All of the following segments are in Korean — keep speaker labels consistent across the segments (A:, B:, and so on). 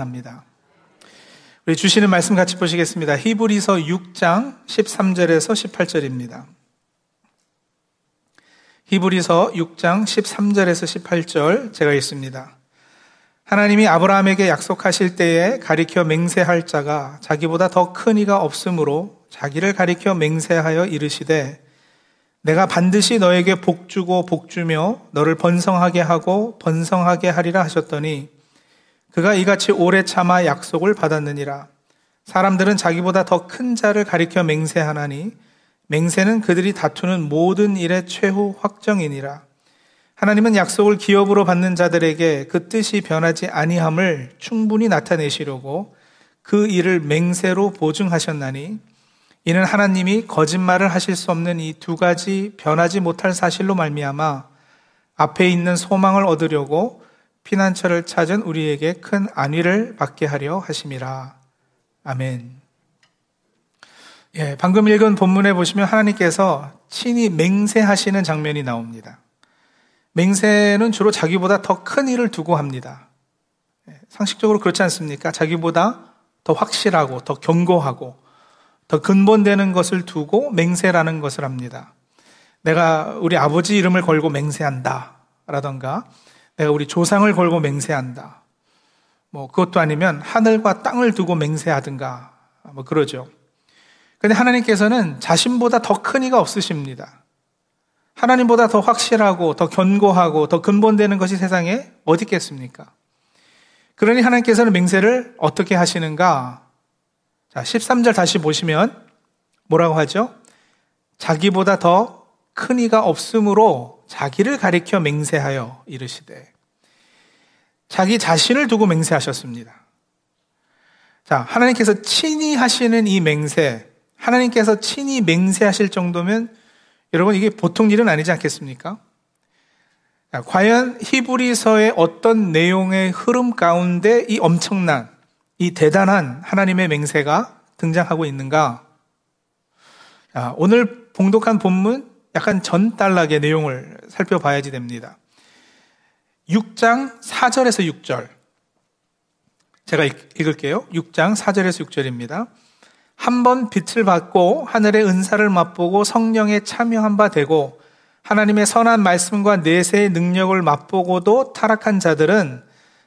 A: 합니다. 우리 주시는 말씀 같이 보시겠습니다. 히브리서 6장 13절에서 18절입니다. 히브리서 6장 13절에서 18절 제가 읽습니다. 하나님이 아브라함에게 약속하실 때에 가리켜 맹세할 자가 자기보다 더 큰 이가 없으므로 자기를 가리켜 맹세하여 이르시되 내가 반드시 너에게 복 주고 복 주며 너를 번성하게 하고 번성하게 하리라 하셨더니 그가 이같이 오래 참아 약속을 받았느니라. 사람들은 자기보다 더 큰 자를 가리켜 맹세하나니 맹세는 그들이 다투는 모든 일의 최후 확정이니라. 하나님은 약속을 기업으로 받는 자들에게 그 뜻이 변하지 아니함을 충분히 나타내시려고 그 일을 맹세로 보증하셨나니 이는 하나님이 거짓말을 하실 수 없는 이 두 가지 변하지 못할 사실로 말미암아 앞에 있는 소망을 얻으려고 피난처를 찾은 우리에게 큰 안위를 받게 하려 하심이라. 아멘. 예, 방금 읽은 본문에 보시면 하나님께서 친히 맹세하시는 장면이 나옵니다. 맹세는 주로 자기보다 더 큰 일을 두고 합니다. 예, 상식적으로 그렇지 않습니까? 자기보다 더 확실하고 더 견고하고 더 근본되는 것을 두고 맹세라는 것을 합니다. 내가 우리 아버지 이름을 걸고 맹세한다. 라던가 내가 우리 조상을 걸고 맹세한다. 뭐 그것도 아니면 하늘과 땅을 두고 맹세하든가 뭐 그러죠. 근데 하나님께서는 자신보다 더 큰 이가 없으십니다. 하나님보다 더 확실하고 더 견고하고 더 근본되는 것이 세상에 어디 있겠습니까? 그러니 하나님께서는 맹세를 어떻게 하시는가? 자, 13절 다시 보시면 뭐라고 하죠? 자기보다 더 큰 이가 없으므로 자기를 가리켜 맹세하여 이르시되 자기 자신을 두고 맹세하셨습니다. 자, 하나님께서 친히 하시는 이 맹세, 하나님께서 친히 맹세하실 정도면 여러분 이게 보통 일은 아니지 않겠습니까? 과연 히브리서의 어떤 내용의 흐름 가운데 이 엄청난, 이 대단한 하나님의 맹세가 등장하고 있는가? 오늘 봉독한 본문 약간 전단락의 내용을 살펴봐야지 됩니다. 6장 4절에서 6절. 제가 읽을게요. 6장 4절에서 6절입니다. 한 번 빛을 받고 하늘의 은사를 맛보고 성령에 참여한 바 되고 하나님의 선한 말씀과 내세의 능력을 맛보고도 타락한 자들은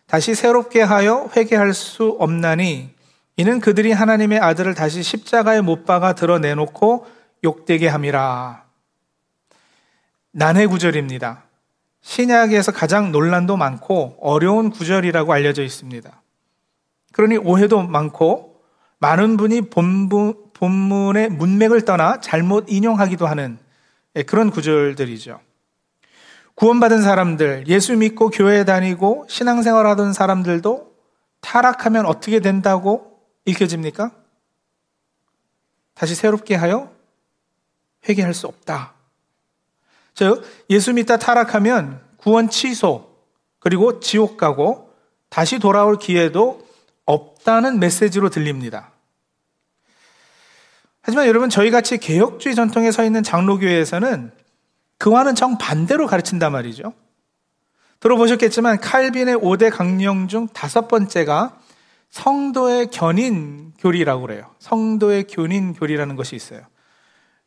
A: 다시 새롭게 하여 회개할 수 없나니 이는 그들이 하나님의 아들을 다시 십자가에 못 박아 드러내놓고 욕되게 함이라. 난해 구절입니다. 신약에서 가장 논란도 많고 어려운 구절이라고 알려져 있습니다. 그러니 오해도 많고 많은 분이 본문, 본문의 문맥을 떠나 잘못 인용하기도 하는 예, 그런 구절들이죠. 구원받은 사람들, 예수 믿고 교회 다니고 신앙생활 하던 사람들도 타락하면 어떻게 된다고 읽혀집니까? 다시 새롭게 하여 회개할 수 없다. 즉, 예수 믿다 타락하면 구원 취소, 그리고 지옥 가고 다시 돌아올 기회도 없다는 메시지로 들립니다. 하지만 여러분 저희 같이 개혁주의 전통에 서 있는 장로교회에서는 그와는 정반대로 가르친단 말이죠. 들어보셨겠지만 칼빈의 5대 강령 중 다섯 번째가 성도의 견인 교리라고 그래요. 성도의 견인 교리라는 것이 있어요.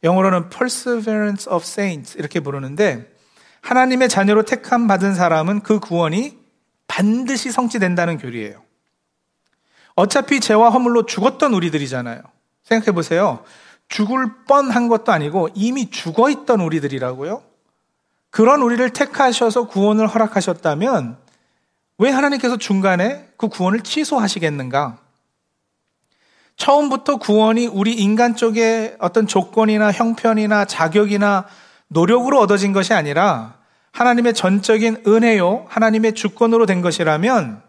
A: 영어로는 perseverance of saints 이렇게 부르는데 하나님의 자녀로 택함 받은 사람은 그 구원이 반드시 성취된다는 교리예요. 어차피 죄와 허물로 죽었던 우리들이잖아요. 생각해 보세요. 죽을 뻔한 것도 아니고 이미 죽어 있던 우리들이라고요? 그런 우리를 택하셔서 구원을 허락하셨다면 왜 하나님께서 중간에 그 구원을 취소하시겠는가? 처음부터 구원이 우리 인간 쪽에 어떤 조건이나 형편이나 자격이나 노력으로 얻어진 것이 아니라 하나님의 전적인 은혜요, 하나님의 주권으로 된 것이라면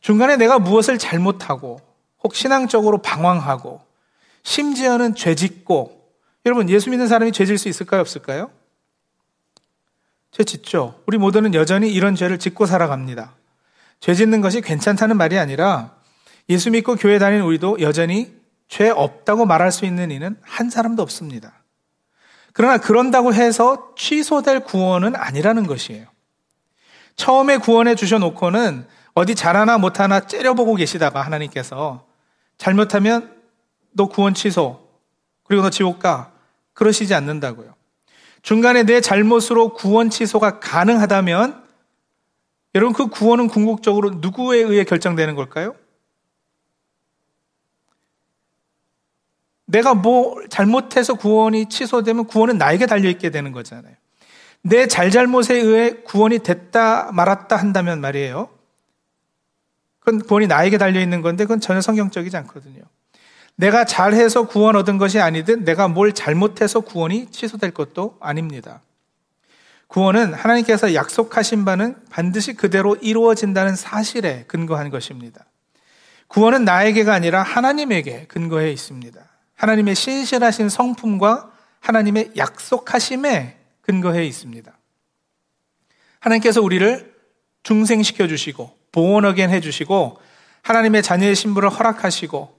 A: 중간에 내가 무엇을 잘못하고 혹 신앙적으로 방황하고 심지어는 죄 짓고 여러분 예수 믿는 사람이 죄 질 수 있을까요 없을까요? 죄 짓죠. 우리 모두는 여전히 이런 죄를 짓고 살아갑니다. 죄 짓는 것이 괜찮다는 말이 아니라 예수 믿고 교회 다니는 우리도 여전히 죄 없다고 말할 수 있는 이는 한 사람도 없습니다. 그러나 그런다고 해서 취소될 구원은 아니라는 것이에요. 처음에 구원해 주셔놓고는 어디 잘하나 못하나 째려보고 계시다가 하나님께서 잘못하면 너 구원 취소, 그리고 너 지옥 가. 그러시지 않는다고요. 중간에 내 잘못으로 구원 취소가 가능하다면 여러분 그 구원은 궁극적으로 누구에 의해 결정되는 걸까요? 내가 뭐 잘못해서 구원이 취소되면 구원은 나에게 달려있게 되는 거잖아요. 내 잘잘못에 의해 구원이 됐다 말았다 한다면 말이에요. 그건 구원이 나에게 달려있는 건데 그건 전혀 성경적이지 않거든요. 내가 잘해서 구원 얻은 것이 아니든 내가 뭘 잘못해서 구원이 취소될 것도 아닙니다. 구원은 하나님께서 약속하신 바는 반드시 그대로 이루어진다는 사실에 근거한 것입니다. 구원은 나에게가 아니라 하나님에게 근거해 있습니다. 하나님의 신실하신 성품과 하나님의 약속하심에 근거해 있습니다. 하나님께서 우리를 중생시켜 주시고 보원하게 해 주시고 하나님의 자녀의 신분을 허락하시고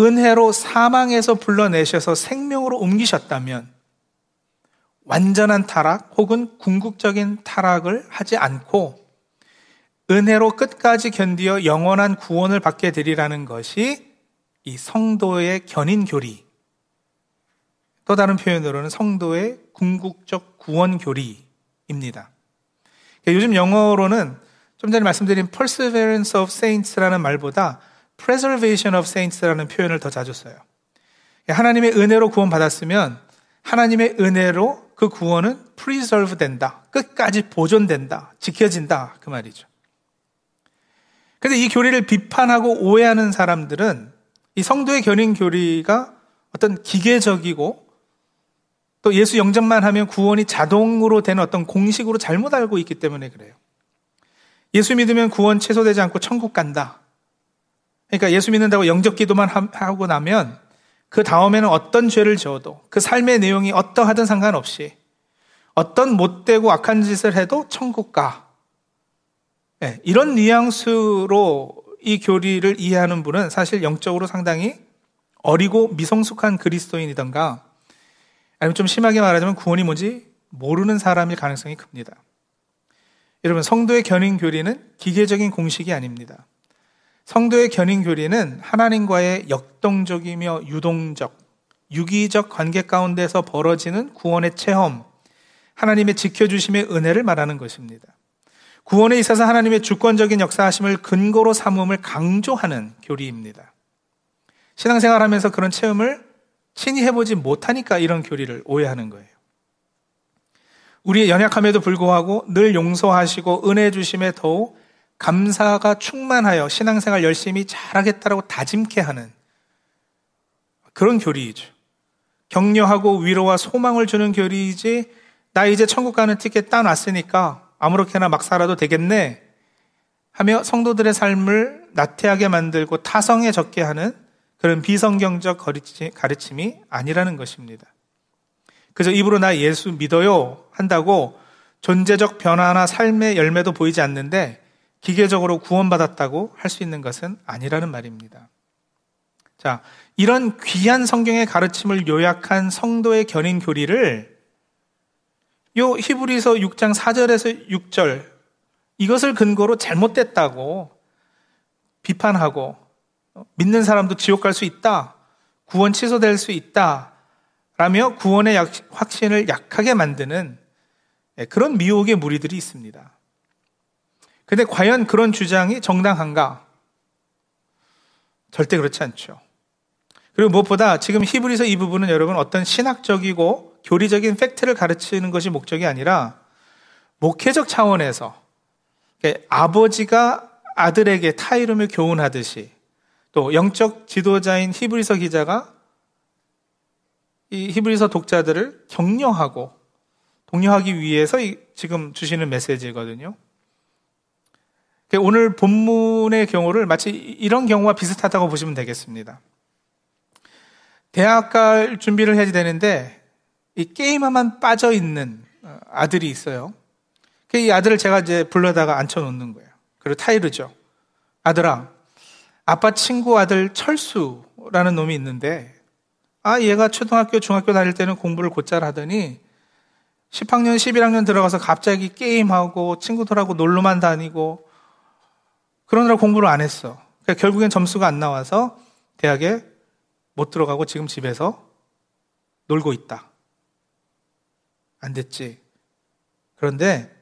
A: 은혜로 사망에서 불러내셔서 생명으로 옮기셨다면 완전한 타락 혹은 궁극적인 타락을 하지 않고 은혜로 끝까지 견디어 영원한 구원을 받게 되리라는 것이 이 성도의 견인 교리. 또 다른 표현으로는 성도의 궁극적 구원 교리입니다. 요즘 영어로는 좀 전에 말씀드린 perseverance of saints라는 말보다 preservation of saints라는 표현을 더 자주 써요. 하나님의 은혜로 구원받았으면 하나님의 은혜로 그 구원은 preserve 된다. 끝까지 보존된다. 지켜진다. 그 말이죠. 근데 이 교리를 비판하고 오해하는 사람들은 이 성도의 견인 교리가 어떤 기계적이고 또 예수 영접만 하면 구원이 자동으로 되는 어떤 공식으로 잘못 알고 있기 때문에 그래요. 예수 믿으면 구원 취소되지 않고 천국 간다. 그러니까 예수 믿는다고 영접 기도만 하고 나면 그 다음에는 어떤 죄를 지어도 그 삶의 내용이 어떠하든 상관없이 어떤 못되고 악한 짓을 해도 천국 가. 네, 이런 뉘앙스로 이 교리를 이해하는 분은 사실 영적으로 상당히 어리고 미성숙한 그리스도인이던가 아니면 좀 심하게 말하자면 구원이 뭔지 모르는 사람일 가능성이 큽니다. 여러분, 성도의 견인 교리는 기계적인 공식이 아닙니다. 성도의 견인 교리는 하나님과의 역동적이며 유동적, 유기적 관계 가운데서 벌어지는 구원의 체험, 하나님의 지켜주심의 은혜를 말하는 것입니다. 구원에 있어서 하나님의 주권적인 역사하심을 근거로 삼음을 강조하는 교리입니다. 신앙생활 하면서 그런 체험을 친히 해보지 못하니까 이런 교리를 오해하는 거예요. 우리의 연약함에도 불구하고 늘 용서하시고 은혜 주심에 더욱 감사가 충만하여 신앙생활 열심히 잘하겠다라고 다짐케 하는 그런 교리이죠. 격려하고 위로와 소망을 주는 교리이지 나 이제 천국 가는 티켓 따놨으니까 아무렇게나 막 살아도 되겠네 하며 성도들의 삶을 나태하게 만들고 타성에 적게 하는 그런 비성경적 가르침이 아니라는 것입니다. 그래서 입으로 나 예수 믿어요 한다고 존재적 변화나 삶의 열매도 보이지 않는데 기계적으로 구원받았다고 할 수 있는 것은 아니라는 말입니다. 자, 이런 귀한 성경의 가르침을 요약한 성도의 견인 교리를 요 히브리서 6장 4절에서 6절 이것을 근거로 잘못됐다고 비판하고 믿는 사람도 지옥 갈 수 있다. 구원 취소될 수 있다. 라며 구원의 확신을 약하게 만드는 예, 그런 미혹의 무리들이 있습니다. 근데 과연 그런 주장이 정당한가? 절대 그렇지 않죠. 그리고 무엇보다 지금 히브리서 이 부분은 여러분 어떤 신학적이고 교리적인 팩트를 가르치는 것이 목적이 아니라 목회적 차원에서 아버지가 아들에게 타이름을 교훈하듯이 또 영적 지도자인 히브리서 기자가 이 히브리서 독자들을 격려하고 독려하기 위해서 지금 주시는 메시지거든요. 오늘 본문의 경우를 마치 이런 경우와 비슷하다고 보시면 되겠습니다. 대학 갈 준비를 해야 되는데 이 게임에만 빠져 있는 어, 아들이 있어요. 그이 아들을 제가 이제 불러다가 앉혀놓는 거예요. 그리고 타이르죠. 아들아, 아빠 친구 아들 철수라는 놈이 있는데, 아, 얘가 초등학교, 중학교 다닐 때는 공부를 곧잘 하더니, 10학년, 11학년 들어가서 갑자기 게임하고 친구들하고 놀러만 다니고, 그러느라 공부를 안 했어. 그러니까 결국엔 점수가 안 나와서 대학에 못 들어가고 지금 집에서 놀고 있다. 안 됐지. 그런데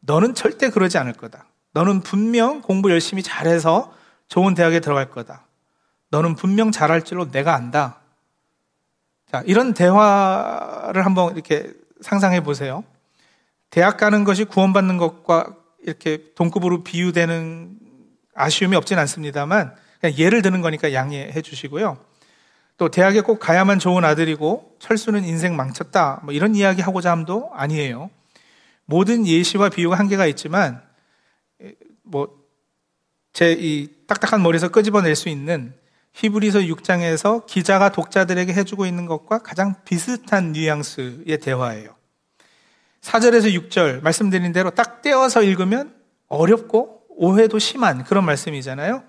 A: 너는 절대 그러지 않을 거다. 너는 분명 공부 열심히 잘해서 좋은 대학에 들어갈 거다. 너는 분명 잘할 줄로 내가 안다. 자, 이런 대화를 한번 이렇게 상상해 보세요. 대학 가는 것이 구원받는 것과 이렇게 동급으로 비유되는 아쉬움이 없진 않습니다만, 그냥 예를 드는 거니까 양해해 주시고요. 또 대학에 꼭 가야만 좋은 아들이고 철수는 인생 망쳤다. 뭐 이런 이야기 하고자 함도 아니에요. 모든 예시와 비유가 한계가 있지만 뭐 제 이 딱딱한 머리에서 끄집어낼 수 있는 히브리서 6장에서 기자가 독자들에게 해주고 있는 것과 가장 비슷한 뉘앙스의 대화예요. 4절에서 6절 말씀드린 대로 딱 떼어서 읽으면 어렵고 오해도 심한 그런 말씀이잖아요.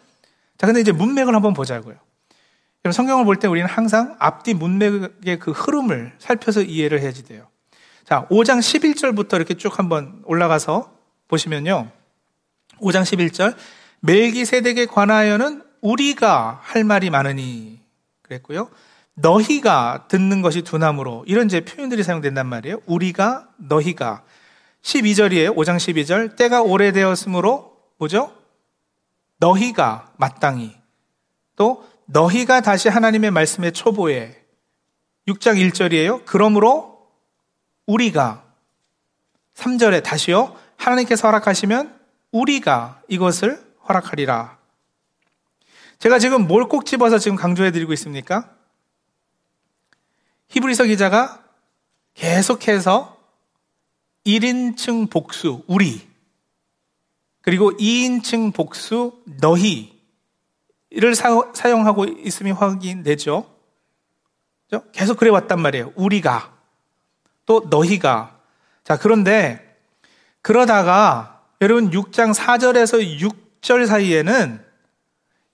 A: 자, 근데 이제 문맥을 한번 보자고요. 여러분 성경을 볼 때 우리는 항상 앞뒤 문맥의 그 흐름을 살펴서 이해를 해야지 돼요. 자, 5장 11절부터 이렇게 쭉 한번 올라가서 보시면요. 5장 11절 멜기세덱에 관하여는 우리가 할 말이 많으니 그랬고요. 너희가 듣는 것이 두나무로 이런 제 표현들이 사용된단 말이에요. 우리가 너희가 12절이에요. 5장 12절 때가 오래되었으므로 뭐죠? 너희가 마땅히 또 너희가 다시 하나님의 말씀의 초보에 6장 1절이에요. 그러므로 우리가 3절에 다시요. 하나님께서 허락하시면 우리가 이것을 허락하리라. 제가 지금 뭘 꼭 집어서 지금 강조해 드리고 있습니까? 히브리서 기자가 계속해서 1인칭 복수, 우리, 그리고 2인칭 복수, 너희 를 사, 용하고 있음이 확인되죠. 계속 그래 왔단 말이에요. 우리가, 또 너희가. 자, 그런데 그러다가 여러분 6장 4절에서 6절 사이에는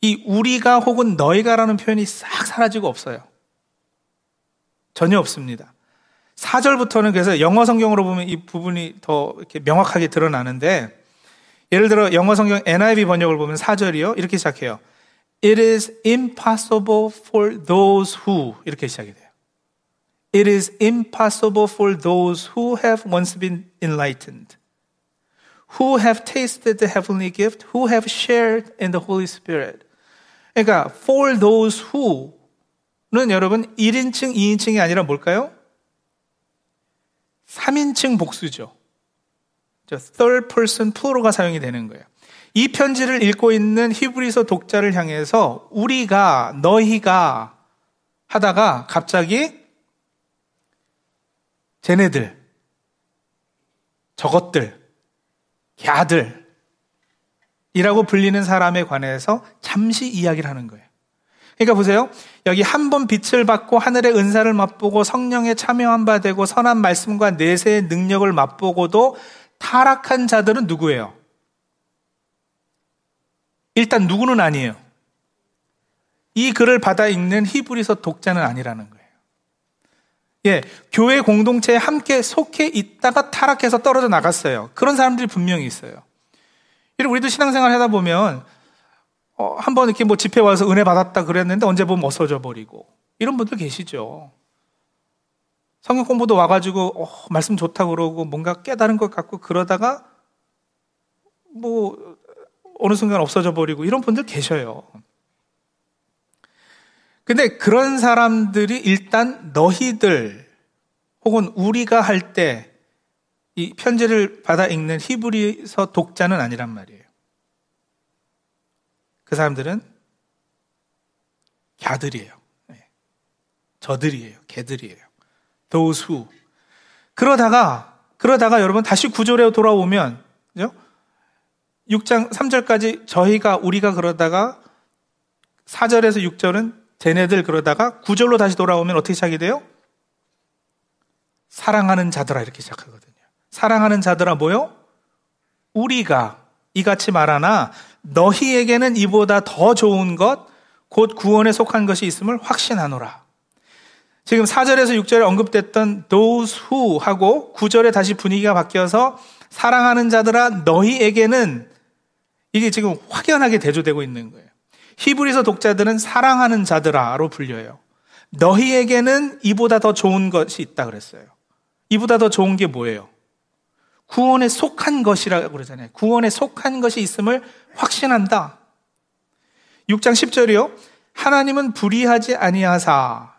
A: 이 우리가 혹은 너희가라는 표현이 싹 사라지고 없어요. 전혀 없습니다. 4절부터는 그래서 영어 성경으로 보면 이 부분이 더 이렇게 명확하게 드러나는데 예를 들어 영어 성경 NIV 번역을 보면 4절이요. 이렇게 시작해요. It is impossible for those who 이렇게 시작이 돼요. It is impossible for those who have once been enlightened, who have tasted the heavenly gift, who have shared in the Holy Spirit. 그러니까 for those who는 여러분 1인칭, 2인칭이 아니라 뭘까요? 3인칭 복수죠. third person plural가 사용이 되는 거예요. 이 편지를 읽고 있는 히브리서 독자를 향해서 우리가 너희가 하다가 갑자기 쟤네들 저것들 야들 이라고 불리는 사람에 관해서 잠시 이야기를 하는 거예요. 그러니까 보세요. 여기 한 번 빛을 받고 하늘의 은사를 맛보고 성령에 참여한 바 되고 선한 말씀과 내세의 능력을 맛보고도 타락한 자들은 누구예요? 일단 누구는 아니에요. 이 글을 받아 읽는 히브리서 독자는 아니라는 거예요. 예, 교회 공동체에 함께 속해 있다가 타락해서 떨어져 나갔어요. 그런 사람들이 분명히 있어요. 우리도 신앙생활 하다 보면 어, 한번 이렇게 뭐 집회 와서 은혜 받았다 그랬는데 언제 보면 없어져 버리고 이런 분들 계시죠. 성경 공부도 와가지고 어, 말씀 좋다 그러고 뭔가 깨달은 것 같고 그러다가 뭐 어느 순간 없어져 버리고 이런 분들 계셔요. 근데 그런 사람들이 일단 너희들 혹은 우리가 할 때 이 편지를 받아 읽는 히브리서 독자는 아니란 말이에요. 그 사람들은 갸들이에요. 네. 저들이에요. 개들이에요. those who. 그러다가, 그러다가 여러분 다시 구절에 돌아오면, 그죠? 6장 3절까지 저희가, 우리가 그러다가 4절에서 6절은 쟤네들 그러다가 9절로 다시 돌아오면 어떻게 시작이 돼요? 사랑하는 자들아 이렇게 시작하거든요. 사랑하는 자들아 뭐요? 우리가 이같이 말하나 너희에게는 이보다 더 좋은 것, 곧 구원에 속한 것이 있음을 확신하노라. 지금 4절에서 6절에 언급됐던 those who 하고 9절에 다시 분위기가 바뀌어서 사랑하는 자들아 너희에게는 이게 지금 확연하게 대조되고 있는 거예요. 히브리서 독자들은 사랑하는 자들아로 불려요. 너희에게는 이보다 더 좋은 것이 있다 그랬어요. 이보다 더 좋은 게 뭐예요? 구원에 속한 것이라고 그러잖아요. 구원에 속한 것이 있음을 확신한다. 6장 10절이요. 하나님은 불의하지 아니하사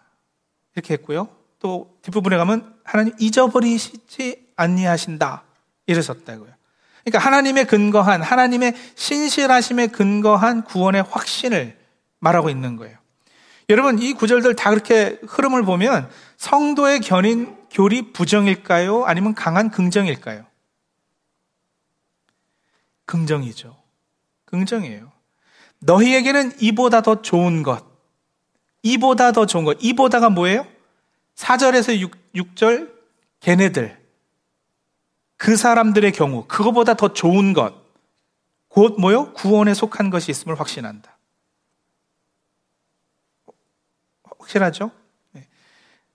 A: 이렇게 했고요. 또 뒷부분에 가면 하나님 잊어버리시지 아니하신다. 이러셨다고요. 그러니까 하나님의 근거한 하나님의 신실하심에 근거한 구원의 확신을 말하고 있는 거예요. 여러분 이 구절들 다 그렇게 흐름을 보면 성도의 견인 교리 부정일까요? 아니면 강한 긍정일까요? 긍정이죠. 긍정이에요. 너희에게는 이보다 더 좋은 것. 이보다 더 좋은 것. 이보다가 뭐예요? 4절에서 6, 6절 걔네들. 그 사람들의 경우 그거보다 더 좋은 것. 곧 뭐요? 구원에 속한 것이 있음을 확신한다. 확실하죠?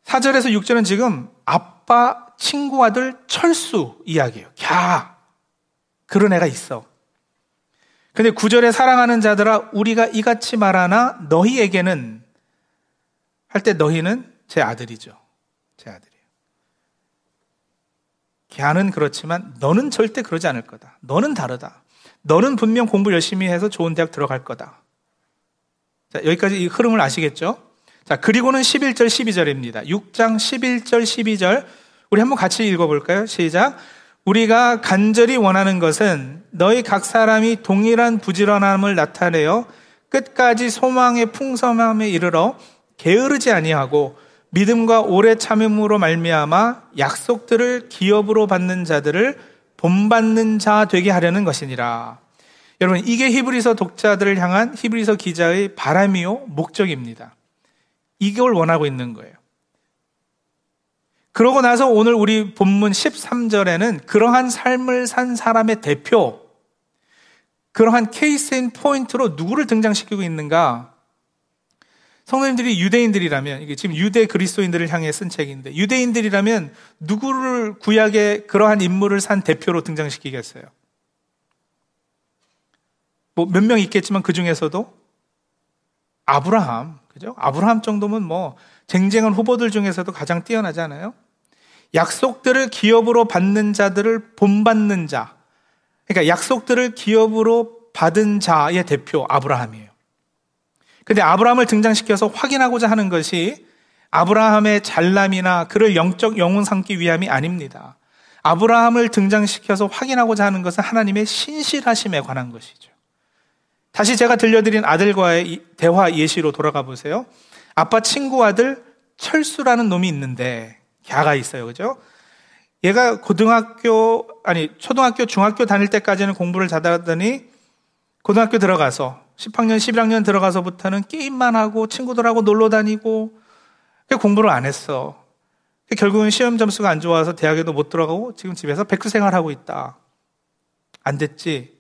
A: 4절에서 6절은 지금 아빠, 친구, 아들, 철수 이야기예요. 야, 그런 애가 있어. 근데 9절에 사랑하는 자들아, 우리가 이같이 말하나 너희에게는 할 때 너희는 제 아들이죠. 제 아들이에요. 걔는 그렇지만 너는 절대 그러지 않을 거다. 너는 다르다. 너는 분명 공부 열심히 해서 좋은 대학 들어갈 거다. 자, 여기까지 이 흐름을 아시겠죠? 자, 그리고는 11절, 12절입니다. 6장 11절, 12절. 우리 한번 같이 읽어볼까요? 시작. 우리가 간절히 원하는 것은 너희 각 사람이 동일한 부지런함을 나타내어 끝까지 소망의 풍성함에 이르러 게으르지 아니하고 믿음과 오래 참음으로 말미암아 약속들을 기업으로 받는 자들을 본받는 자 되게 하려는 것이니라. 여러분 이게 히브리서 독자들을 향한 히브리서 기자의 바람이요 목적입니다. 이걸 원하고 있는 거예요. 그러고 나서 오늘 우리 본문 13절에는 그러한 삶을 산 사람의 대표, 그러한 케이스인 포인트로 누구를 등장시키고 있는가? 성도님들이 유대인들이라면, 이게 지금 유대 그리스도인들을 향해 쓴 책인데, 유대인들이라면 누구를 구약에 그러한 인물을 산 대표로 등장시키겠어요? 뭐 몇 명 있겠지만 그 중에서도 아브라함, 그죠? 아브라함 정도면 뭐 쟁쟁한 후보들 중에서도 가장 뛰어나잖아요. 약속들을 기업으로 받는 자들을 본받는 자. 그러니까 약속들을 기업으로 받은 자의 대표 아브라함이에요. 근데 아브라함을 등장시켜서 확인하고자 하는 것이 아브라함의 잘남이나 그를 영적 영혼 삼기 위함이 아닙니다. 아브라함을 등장시켜서 확인하고자 하는 것은 하나님의 신실하심에 관한 것이죠. 다시 제가 들려드린 아들과의 대화 예시로 돌아가 보세요. 아빠 친구 아들 철수라는 놈이 있는데 걔가 있어요. 그죠? 얘가 고등학교, 아니, 초등학교, 중학교 다닐 때까지는 공부를 잘하더니 고등학교 들어가서 10학년, 11학년 들어가서부터는 게임만 하고 친구들하고 놀러 다니고 공부를 안 했어. 결국은 시험 점수가 안 좋아서 대학에도 못 들어가고 지금 집에서 백수 생활하고 있다. 안 됐지.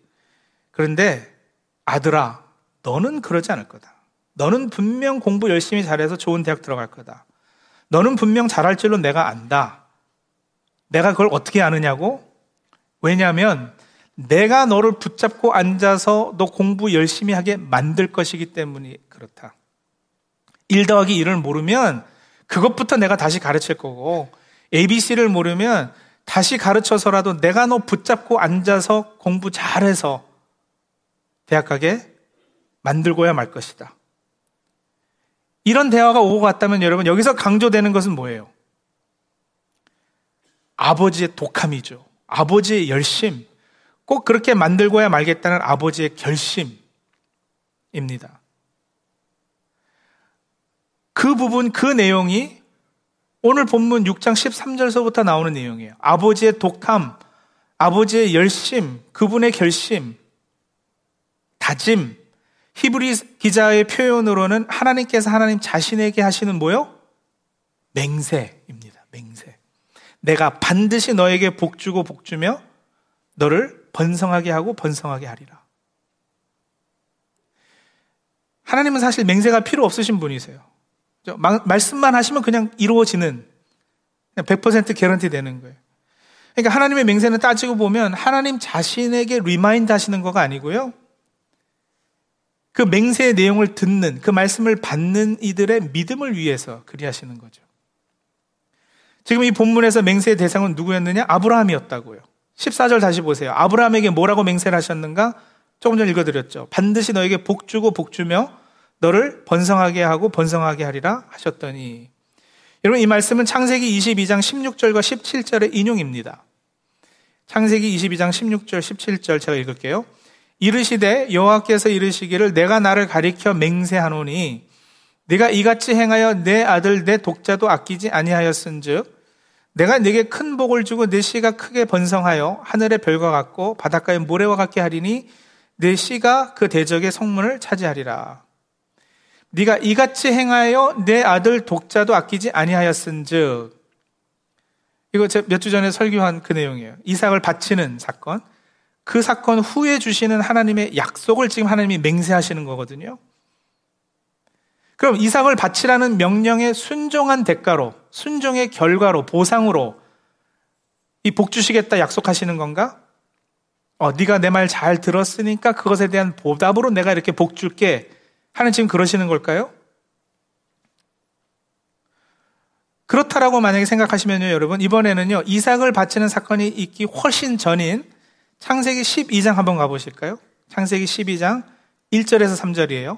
A: 그런데 아들아, 너는 그러지 않을 거다. 너는 분명 공부 열심히 잘해서 좋은 대학 들어갈 거다. 너는 분명 잘할 줄로 내가 안다. 내가 그걸 어떻게 아느냐고? 왜냐하면 내가 너를 붙잡고 앉아서 너 공부 열심히 하게 만들 것이기 때문이 그렇다. 1 더하기 1을 모르면 그것부터 내가 다시 가르칠 거고 ABC를 모르면 다시 가르쳐서라도 내가 너 붙잡고 앉아서 공부 잘해서 대학 가게 만들고야 말 것이다. 이런 대화가 오고 갔다면 여러분 여기서 강조되는 것은 뭐예요? 아버지의 독함이죠. 아버지의 열심. 꼭 그렇게 만들고야 말겠다는 아버지의 결심입니다. 그 부분, 그 내용이 오늘 본문 6장 13절서부터 나오는 내용이에요. 아버지의 독함, 아버지의 열심, 그분의 결심, 다짐, 히브리 기자의 표현으로는 하나님께서 하나님 자신에게 하시는 뭐요? 맹세입니다. 맹세. 내가 반드시 너에게 복 주고 복 주며 너를 번성하게 하고 번성하게 하리라. 하나님은 사실 맹세가 필요 없으신 분이세요. 말씀만 하시면 그냥 이루어지는 100% 개런티 되는 거예요. 그러니까 하나님의 맹세는 따지고 보면 하나님 자신에게 remind 하시는 거가 아니고요. 그 맹세의 내용을 듣는 그 말씀을 받는 이들의 믿음을 위해서 그리하시는 거죠. 지금 이 본문에서 맹세의 대상은 누구였느냐? 아브라함이었다고요. 14절 다시 보세요. 아브라함에게 뭐라고 맹세를 하셨는가? 조금 전에 읽어드렸죠. 반드시 너에게 복 주고 복 주며 너를 번성하게 하고 번성하게 하리라 하셨더니 여러분 이 말씀은 창세기 22장 16절과 17절의 인용입니다. 창세기 22장 16절 17절 제가 읽을게요. 이르시되 여호와께서 이르시기를 내가 나를 가리켜 맹세하노니 네가 이같이 행하여 내 아들 내 독자도 아끼지 아니하였은즉 내가 네게 큰 복을 주고 내 씨가 크게 번성하여 하늘의 별과 같고 바닷가의 모래와 같게 하리니 내 씨가 그 대적의 성문을 차지하리라. 네가 이같이 행하여 내 아들 독자도 아끼지 아니하였은즉 이거 몇 주 전에 설교한 그 내용이에요. 이삭을 바치는 사건. 그 사건 후에 주시는 하나님의 약속을 지금 하나님이 맹세하시는 거거든요. 그럼 이삭을 바치라는 명령에 순종한 대가로, 순종의 결과로, 보상으로 이 복 주시겠다 약속하시는 건가? 어, 네가 내 말 잘 들었으니까 그것에 대한 보답으로 내가 이렇게 복 줄게. 하는 지금 그러시는 걸까요? 그렇다라고 만약에 생각하시면요, 여러분, 이번에는요, 이삭을 바치는 사건이 있기 훨씬 전인 창세기 12장 한번 가보실까요? 창세기 12장 1절에서 3절이에요.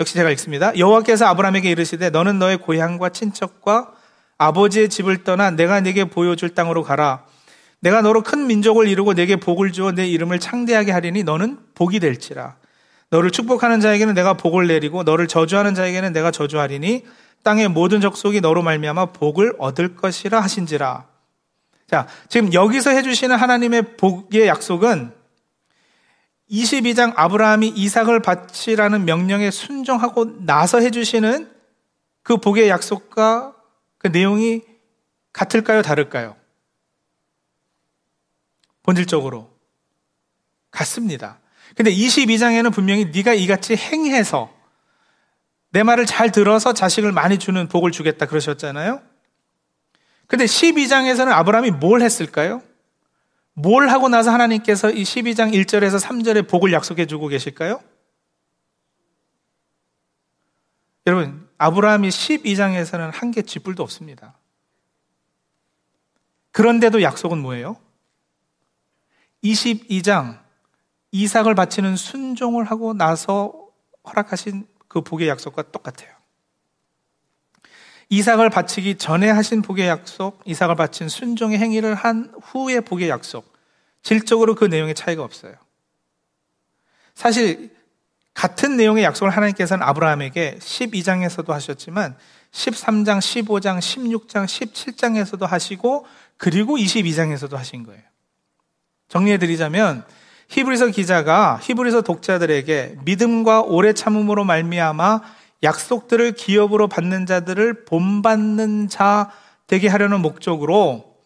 A: 역시 제가 읽습니다. 여호와께서 아브라함에게 이르시되 너는 너의 고향과 친척과 아버지의 집을 떠나 내가 네게 보여줄 땅으로 가라. 내가 너로 큰 민족을 이루고 내게 복을 주어 내 이름을 창대하게 하리니 너는 복이 될지라. 너를 축복하는 자에게는 내가 복을 내리고 너를 저주하는 자에게는 내가 저주하리니 땅의 모든 적속이 너로 말미암아 복을 얻을 것이라 하신지라. 자, 지금 여기서 해주시는 하나님의 복의 약속은 22장 아브라함이 이삭을 바치라는 명령에 순종하고 나서 해주시는 그 복의 약속과 그 내용이 같을까요? 다를까요? 본질적으로 같습니다. 근데 22장에는 분명히 네가 이같이 행해서 내 말을 잘 들어서 자식을 많이 주는 복을 주겠다 그러셨잖아요. 근데 12장에서는 아브라함이 뭘 했을까요? 뭘 하고 나서 하나님께서 이 12장 1절에서 3절에 복을 약속해 주고 계실까요? 여러분, 아브라함이 12장에서는 한 개 쥐뿔도 없습니다. 그런데도 약속은 뭐예요? 22장 이삭을 바치는 순종을 하고 나서 허락하신 그 복의 약속과 똑같아요. 이삭을 바치기 전에 하신 복의 약속, 이삭을 바친 순종의 행위를 한 후의 복의 약속, 질적으로 그 내용의 차이가 없어요. 사실 같은 내용의 약속을 하나님께서는 아브라함에게 12장에서도 하셨지만 13장, 15장, 16장, 17장에서도 하시고 그리고 22장에서도 하신 거예요. 정리해 드리자면 히브리서 기자가 히브리서 독자들에게 믿음과 오래 참음으로 말미암아 약속들을 기업으로 받는 자들을 본받는 자 되게 하려는 목적으로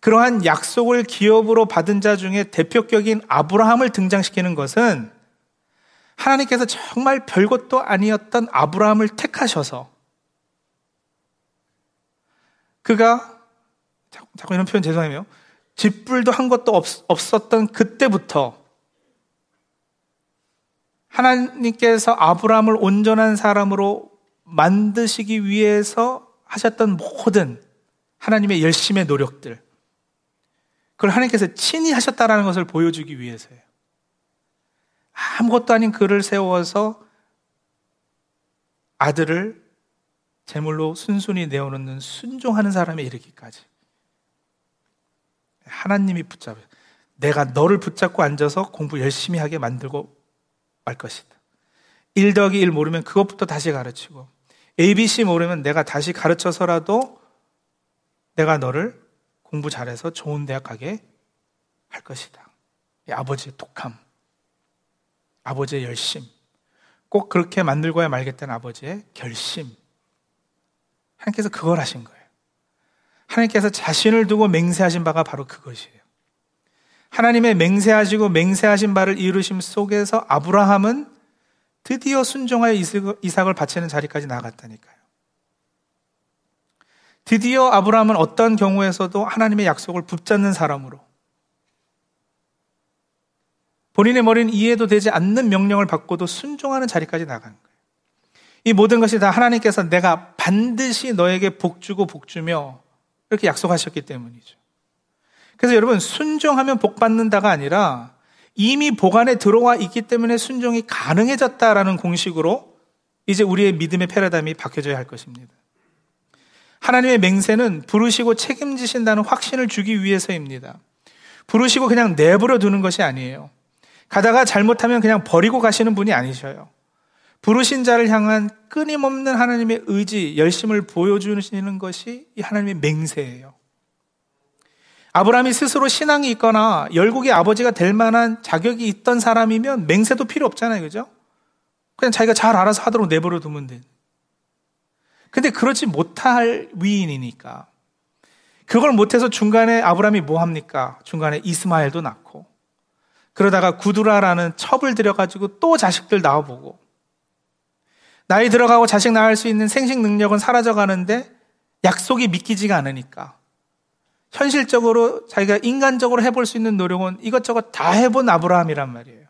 A: 그러한 약속을 기업으로 받은 자 중에 대표격인 아브라함을 등장시키는 것은 하나님께서 정말 별것도 아니었던 아브라함을 택하셔서 그가 자꾸 이런 표현 죄송해요. 짓불도 한 것도 없, 없었던 그때부터 하나님께서 아브라함을 온전한 사람으로 만드시기 위해서 하셨던 모든 하나님의 열심의 노력들, 그걸 하나님께서 친히 하셨다라는 것을 보여주기 위해서예요. 아무것도 아닌 그를 세워서 아들을 제물로 순순히 내어놓는 순종하는 사람에 이르기까지. 하나님이 붙잡아요. 내가 너를 붙잡고 앉아서 공부 열심히 하게 만들고 말 것이다. 1 더하기 1 모르면 그것부터 다시 가르치고 ABC 모르면 내가 다시 가르쳐서라도 내가 너를 공부 잘해서 좋은 대학 가게 할 것이다. 아버지의 독함, 아버지의 열심, 꼭 그렇게 만들고야 말겠다는 아버지의 결심. 하나님께서 그걸 하신 거예요. 하나님께서 자신을 두고 맹세하신 바가 바로 그것이에요. 하나님의 맹세하시고 맹세하신 바를 이루심 속에서 아브라함은 드디어 순종하여 이삭을 바치는 자리까지 나갔다니까요. 드디어 아브라함은 어떤 경우에서도 하나님의 약속을 붙잡는 사람으로 본인의 머리는 이해도 되지 않는 명령을 받고도 순종하는 자리까지 나간 거예요. 이 모든 것이 다 하나님께서 내가 반드시 너에게 복주고 복주며 이렇게 약속하셨기 때문이죠. 그래서 여러분, 순종하면 복 받는다가 아니라 이미 복 안에 들어와 있기 때문에 순종이 가능해졌다라는 공식으로 이제 우리의 믿음의 패러다임이 바뀌어져야 할 것입니다. 하나님의 맹세는 부르시고 책임지신다는 확신을 주기 위해서입니다. 부르시고 그냥 내버려 두는 것이 아니에요. 가다가 잘못하면 그냥 버리고 가시는 분이 아니셔요. 부르신 자를 향한 끊임없는 하나님의 의지, 열심을 보여주시는 것이 이 하나님의 맹세예요. 아브라함이 스스로 신앙이 있거나 열국의 아버지가 될 만한 자격이 있던 사람이면 맹세도 필요 없잖아요. 그죠? 그냥 자기가 잘 알아서 하도록 내버려 두면 돼. 근데 그렇지 못할 위인이니까. 그걸 못해서 중간에 아브라함이 뭐 합니까? 중간에 이스마엘도 낳고. 그러다가 구두라라는 첩을 들여가지고 또 자식들 낳아보고. 나이 들어가고 자식 낳을 수 있는 생식 능력은 사라져가는데 약속이 믿기지가 않으니까. 현실적으로 자기가 인간적으로 해볼 수 있는 노력은 이것저것 다 해본 아브라함이란 말이에요.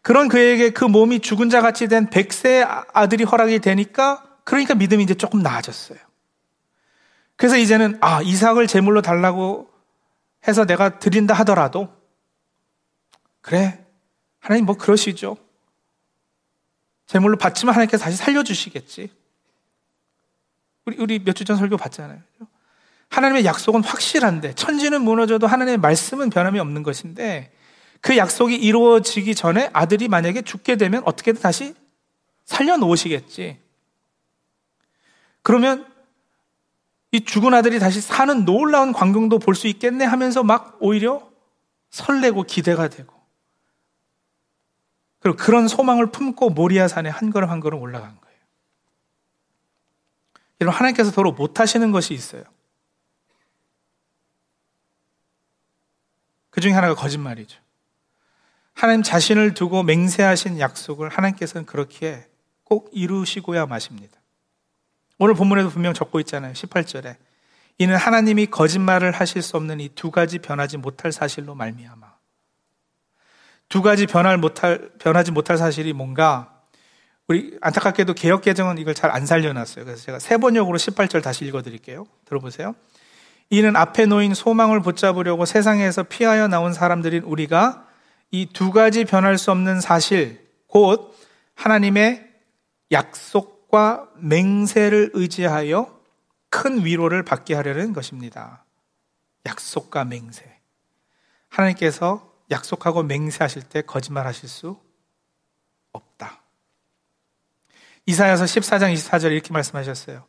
A: 그런 그에게 그 몸이 죽은 자 같이 된 백세 아들이 허락이 되니까 그러니까 믿음이 이제 조금 나아졌어요. 그래서 이제는 아 이삭을 제물로 달라고 해서 내가 드린다 하더라도 그래 하나님 뭐 그러시죠. 제물로 받지만 하나님께서 다시 살려주시겠지. 우리 우리 몇 주 전 설교 봤잖아요. 하나님의 약속은 확실한데 천지는 무너져도 하나님의 말씀은 변함이 없는 것인데 그 약속이 이루어지기 전에 아들이 만약에 죽게 되면 어떻게든 다시 살려놓으시겠지. 그러면 이 죽은 아들이 다시 사는 놀라운 광경도 볼 수 있겠네 하면서 막 오히려 설레고 기대가 되고 그리고 그런 소망을 품고 모리아 산에 한 걸음 한 걸음 올라간 거예요. 여러분 하나님께서 도로 못하시는 것이 있어요. 그 중에 하나가 거짓말이죠. 하나님 자신을 두고 맹세하신 약속을 하나님께서는 그렇게 꼭 이루시고야 마십니다. 오늘 본문에도 분명 적고 있잖아요. 18절에. 이는 하나님이 거짓말을 하실 수 없는 이 두 가지 변하지 못할 사실로 말미암아. 두 가지 변할 못할 변하지 못할 사실이 뭔가 우리 안타깝게도 개혁 개정은 이걸 잘 안 살려놨어요. 그래서 제가 세 번역으로 18절 다시 읽어드릴게요. 들어보세요. 이는 앞에 놓인 소망을 붙잡으려고 세상에서 피하여 나온 사람들인 우리가 이 두 가지 변할 수 없는 사실, 곧 하나님의 약속과 맹세를 의지하여 큰 위로를 받게 하려는 것입니다. 약속과 맹세. 하나님께서 약속하고 맹세하실 때 거짓말 하실 수 없다. 이사야서 14장 24절 이렇게 말씀하셨어요.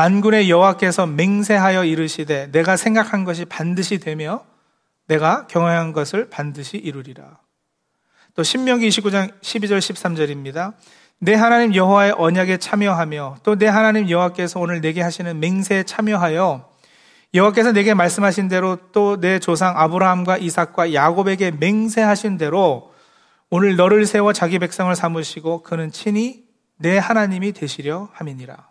A: 만군의 여호와께서 맹세하여 이르시되 내가 생각한 것이 반드시 되며 내가 경험한 것을 반드시 이루리라. 또 신명기 29장 12절 13절입니다. 내 하나님 여호와의 언약에 참여하며 또 내 하나님 여호와께서 오늘 내게 하시는 맹세에 참여하여 여호와께서 내게 말씀하신 대로 또 내 조상 아브라함과 이삭과 야곱에게 맹세하신 대로 오늘 너를 세워 자기 백성을 삼으시고 그는 친히 내 하나님이 되시려 함이니라.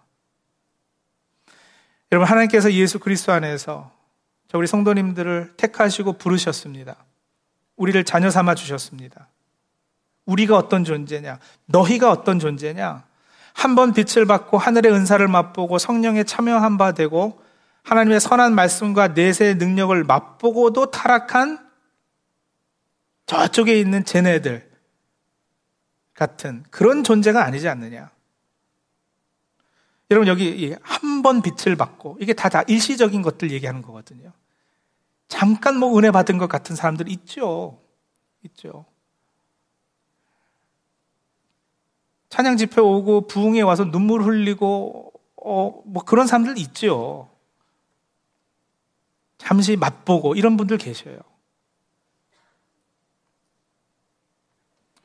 A: 여러분 하나님께서 예수 그리스도 안에서 우리 성도님들을 택하시고 부르셨습니다. 우리를 자녀 삼아 주셨습니다. 우리가 어떤 존재냐? 너희가 어떤 존재냐? 한 번 빛을 받고 하늘의 은사를 맛보고 성령에 참여한 바 되고 하나님의 선한 말씀과 내세의 능력을 맛보고도 타락한 저쪽에 있는 쟤네들 같은 그런 존재가 아니지 않느냐. 여러분 여기 한 번 빛을 받고 이게 다, 다 일시적인 것들 얘기하는 거거든요. 잠깐 뭐 은혜 받은 것 같은 사람들 있죠. 있죠. 찬양 집회 오고 부흥에 와서 눈물 흘리고 어, 뭐 그런 사람들 있죠. 잠시 맛보고 이런 분들 계셔요.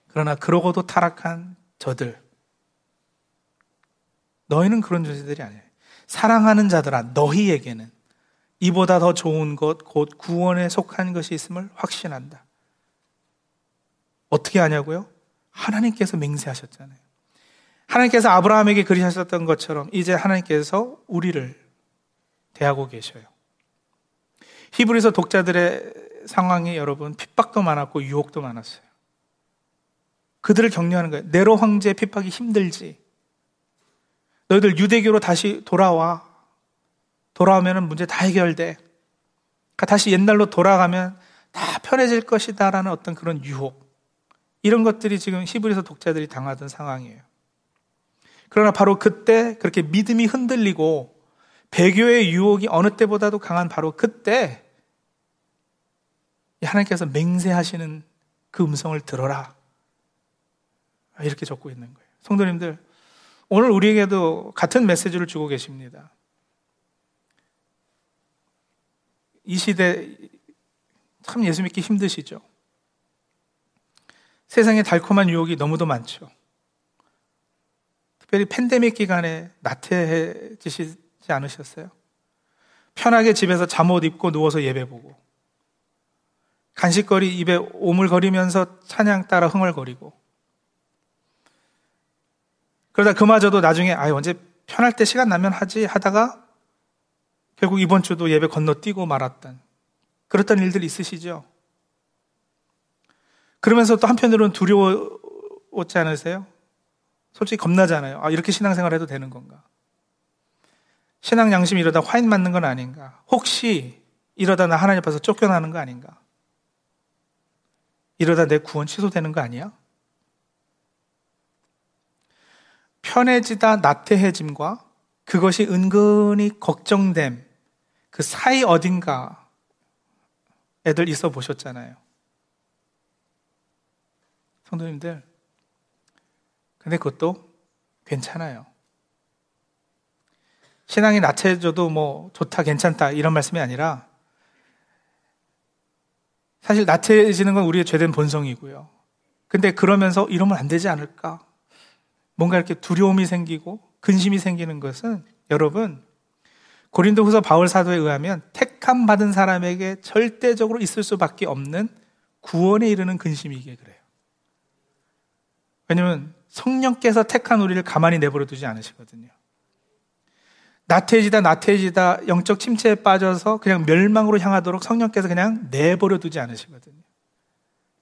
A: 그러나 그러고도 타락한 저들 너희는 그런 존재들이 아니에요. 사랑하는 자들아, 너희에게는 이보다 더 좋은 것, 곧 구원에 속한 것이 있음을 확신한다. 어떻게 하냐고요? 하나님께서 맹세하셨잖아요. 하나님께서 아브라함에게 그리하셨던 것처럼 이제 하나님께서 우리를 대하고 계셔요. 히브리서 독자들의 상황이 여러분 핍박도 많았고 유혹도 많았어요. 그들을 격려하는 거예요. 네로 황제의 핍박이 힘들지. 너희들 유대교로 다시 돌아와. 돌아오면 문제 다 해결돼. 그러니까 다시 옛날로 돌아가면 다 편해질 것이다라는 어떤 그런 유혹. 이런 것들이 지금 히브리서 독자들이 당하던 상황이에요. 그러나 바로 그때 그렇게 믿음이 흔들리고 배교의 유혹이 어느 때보다도 강한 바로 그때 하나님께서 맹세하시는 그 음성을 들어라. 이렇게 적고 있는 거예요. 성도님들, 오늘 우리에게도 같은 메시지를 주고 계십니다. 이 시대 참 예수 믿기 힘드시죠? 세상에 달콤한 유혹이 너무도 많죠. 특별히 팬데믹 기간에 나태해지시지 않으셨어요? 편하게 집에서 잠옷 입고 누워서 예배 보고, 간식거리 입에 오물거리면서 찬양 따라 흥얼거리고, 그러다 그마저도 나중에, 아, 언제 편할 때 시간 나면 하지 하다가 결국 이번 주도 예배 건너뛰고 말았던 그랬던 일들이 있으시죠? 그러면서 또 한편으로는 두려웠지 않으세요? 솔직히 겁나잖아요. 아, 이렇게 신앙생활 해도 되는 건가? 신앙 양심이 이러다 화인 맞는 건 아닌가? 혹시 이러다 나 하나님 앞에서 쫓겨나는 거 아닌가? 이러다 내 구원 취소되는 거 아니야? 편해지다 나태해짐과 그것이 은근히 걱정됨, 그 사이 어딘가 애들 있어 보셨잖아요. 성도님들, 근데 그것도 괜찮아요. 신앙이 나태해져도 뭐 좋다, 괜찮다 이런 말씀이 아니라 사실 나태해지는 건 우리의 죄된 본성이고요. 근데 그러면서 이러면 안 되지 않을까? 뭔가 이렇게 두려움이 생기고 근심이 생기는 것은 여러분 고린도 후서 바울 사도에 의하면 택함 받은 사람에게 절대적으로 있을 수밖에 없는 구원에 이르는 근심이기에 그래요. 왜냐면 성령께서 택한 우리를 가만히 내버려 두지 않으시거든요. 나태해지다 나태해지다 영적 침체에 빠져서 그냥 멸망으로 향하도록 성령께서 그냥 내버려 두지 않으시거든요.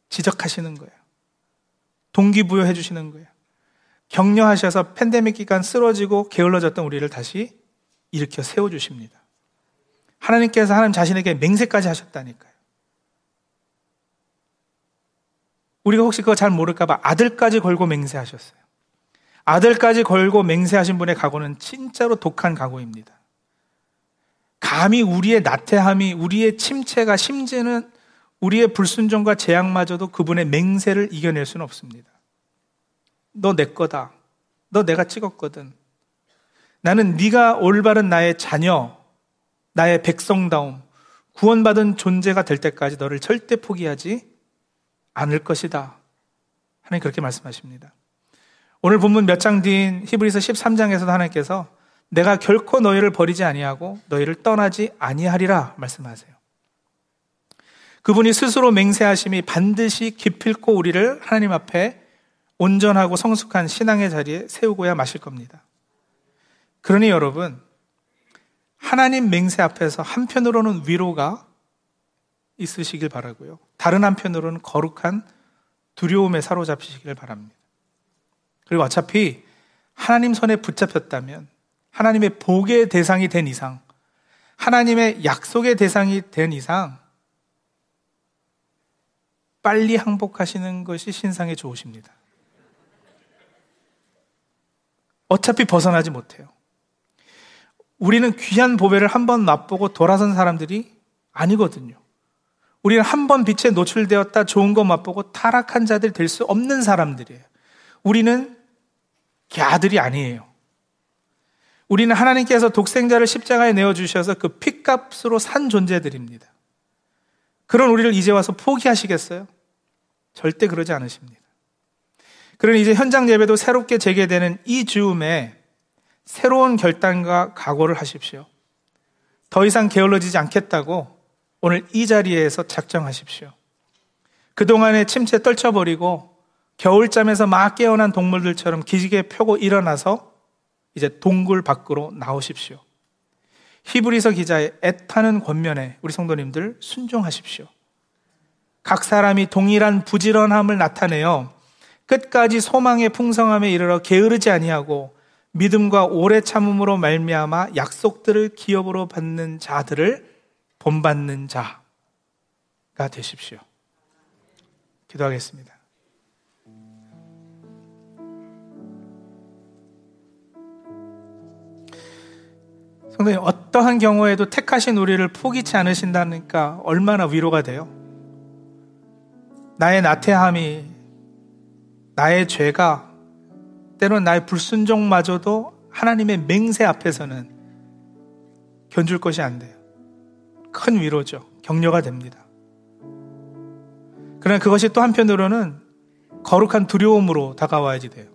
A: 지적하시는 거예요. 동기부여해 주시는 거예요. 격려하셔서 팬데믹 기간 쓰러지고 게을러졌던 우리를 다시 일으켜 세워주십니다. 하나님께서 하나님 자신에게 맹세까지 하셨다니까요. 우리가 혹시 그거 잘 모를까봐 아들까지 걸고 맹세하셨어요. 아들까지 걸고 맹세하신 분의 각오는 진짜로 독한 각오입니다. 감히 우리의 나태함이, 우리의 침체가, 심지어는 우리의 불순종과 재앙마저도 그분의 맹세를 이겨낼 수는 없습니다. 너 내 거다. 너 내가 찍었거든. 나는 네가 올바른 나의 자녀, 나의 백성다움, 구원받은 존재가 될 때까지 너를 절대 포기하지 않을 것이다. 하나님 그렇게 말씀하십니다. 오늘 본문 몇 장 뒤인 히브리서 13장에서도 하나님께서 내가 결코 너희를 버리지 아니하고 너희를 떠나지 아니하리라 말씀하세요. 그분이 스스로 맹세하심이 반드시 기필코 우리를 하나님 앞에 온전하고 성숙한 신앙의 자리에 세우고야 마실 겁니다. 그러니 여러분, 하나님 맹세 앞에서 한편으로는 위로가 있으시길 바라고요. 다른 한편으로는 거룩한 두려움에 사로잡히시길 바랍니다. 그리고 어차피 하나님 손에 붙잡혔다면 하나님의 복의 대상이 된 이상, 하나님의 약속의 대상이 된 이상, 빨리 항복하시는 것이 신상에 좋으십니다. 어차피 벗어나지 못해요. 우리는 귀한 보배를 한 번 맛보고 돌아선 사람들이 아니거든요. 우리는 한 번 빛에 노출되었다 좋은 거 맛보고 타락한 자들 될 수 없는 사람들이에요. 우리는 개아들이 아니에요. 우리는 하나님께서 독생자를 십자가에 내어주셔서 그 핏값으로 산 존재들입니다. 그런 우리를 이제 와서 포기하시겠어요? 절대 그러지 않으십니다. 그러니 이제 현장 예배도 새롭게 재개되는 이 즈음에 새로운 결단과 각오를 하십시오. 더 이상 게을러지지 않겠다고 오늘 이 자리에서 작정하십시오. 그동안의 침체 떨쳐버리고 겨울잠에서 막 깨어난 동물들처럼 기지개 펴고 일어나서 이제 동굴 밖으로 나오십시오. 히브리서 기자의 애타는 권면에 우리 성도님들 순종하십시오. 각 사람이 동일한 부지런함을 나타내어 끝까지 소망의 풍성함에 이르러 게으르지 아니하고 믿음과 오래 참음으로 말미암아 약속들을 기업으로 받는 자들을 본받는 자가 되십시오. 기도하겠습니다. 성도님, 어떠한 경우에도 택하신 우리를 포기치 않으신다니까 얼마나 위로가 돼요? 나의 나태함이, 나의 죄가, 때로는 나의 불순종마저도 하나님의 맹세 앞에서는 견줄 것이 안 돼요. 큰 위로죠. 격려가 됩니다. 그러나 그것이 또 한편으로는 거룩한 두려움으로 다가와야지 돼요.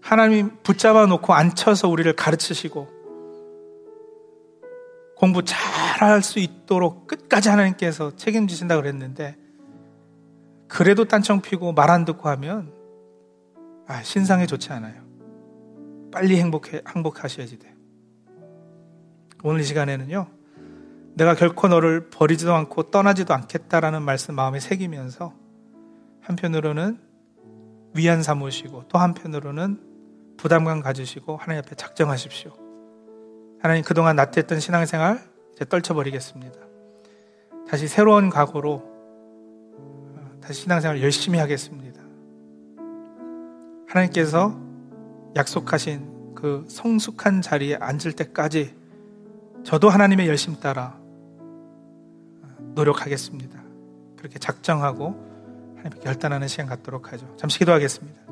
A: 하나님 붙잡아 놓고 앉혀서 우리를 가르치시고 공부 잘 할 수 있도록 끝까지 하나님께서 책임지신다 그랬는데 그래도 딴청 피고 말 안 듣고 하면 아, 신상에 좋지 않아요. 빨리 행복해, 행복하셔야지 돼요. 오늘 이 시간에는요, 내가 결코 너를 버리지도 않고 떠나지도 않겠다라는 말씀 마음에 새기면서 한편으로는 위안 삼으시고 또 한편으로는 부담감 가지시고 하나님 앞에 작정하십시오. 하나님 그동안 나태했던 신앙생활 이제 떨쳐버리겠습니다. 다시 새로운 각오로 어, 다시 신앙생활 열심히 하겠습니다. 하나님께서 약속하신 그 성숙한 자리에 앉을 때까지 저도 하나님의 열심 따라 노력하겠습니다. 그렇게 작정하고 하나님께 결단하는 시간 갖도록 하죠. 잠시 기도하겠습니다.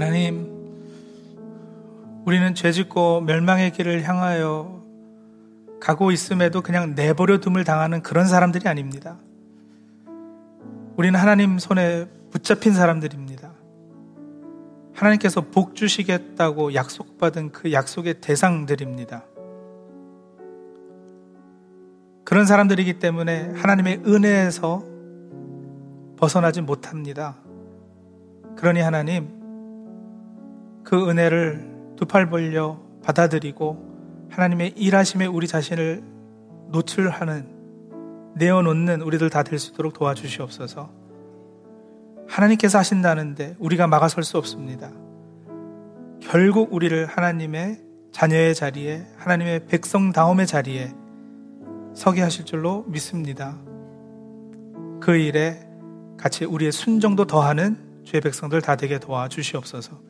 A: 하나님, 우리는 죄짓고 멸망의 길을 향하여 가고 있음에도 그냥 내버려 둠을 당하는 그런 사람들이 아닙니다. 우리는 하나님 손에 붙잡힌 사람들입니다. 하나님께서 복 주시겠다고 약속받은 그 약속의 대상들입니다. 그런 사람들이기 때문에 하나님의 은혜에서 벗어나지 못합니다. 그러니 하나님, 그 은혜를 두 팔 벌려 받아들이고 하나님의 일하심에 우리 자신을 노출하는 내어놓는 우리들 다 될 수 있도록 도와주시옵소서. 하나님께서 하신다는데 우리가 막아설 수 없습니다. 결국 우리를 하나님의 자녀의 자리에 하나님의 백성 다움의 자리에 서게 하실 줄로 믿습니다. 그 일에 같이 우리의 순정도 더하는 주의 백성들 다 되게 도와주시옵소서.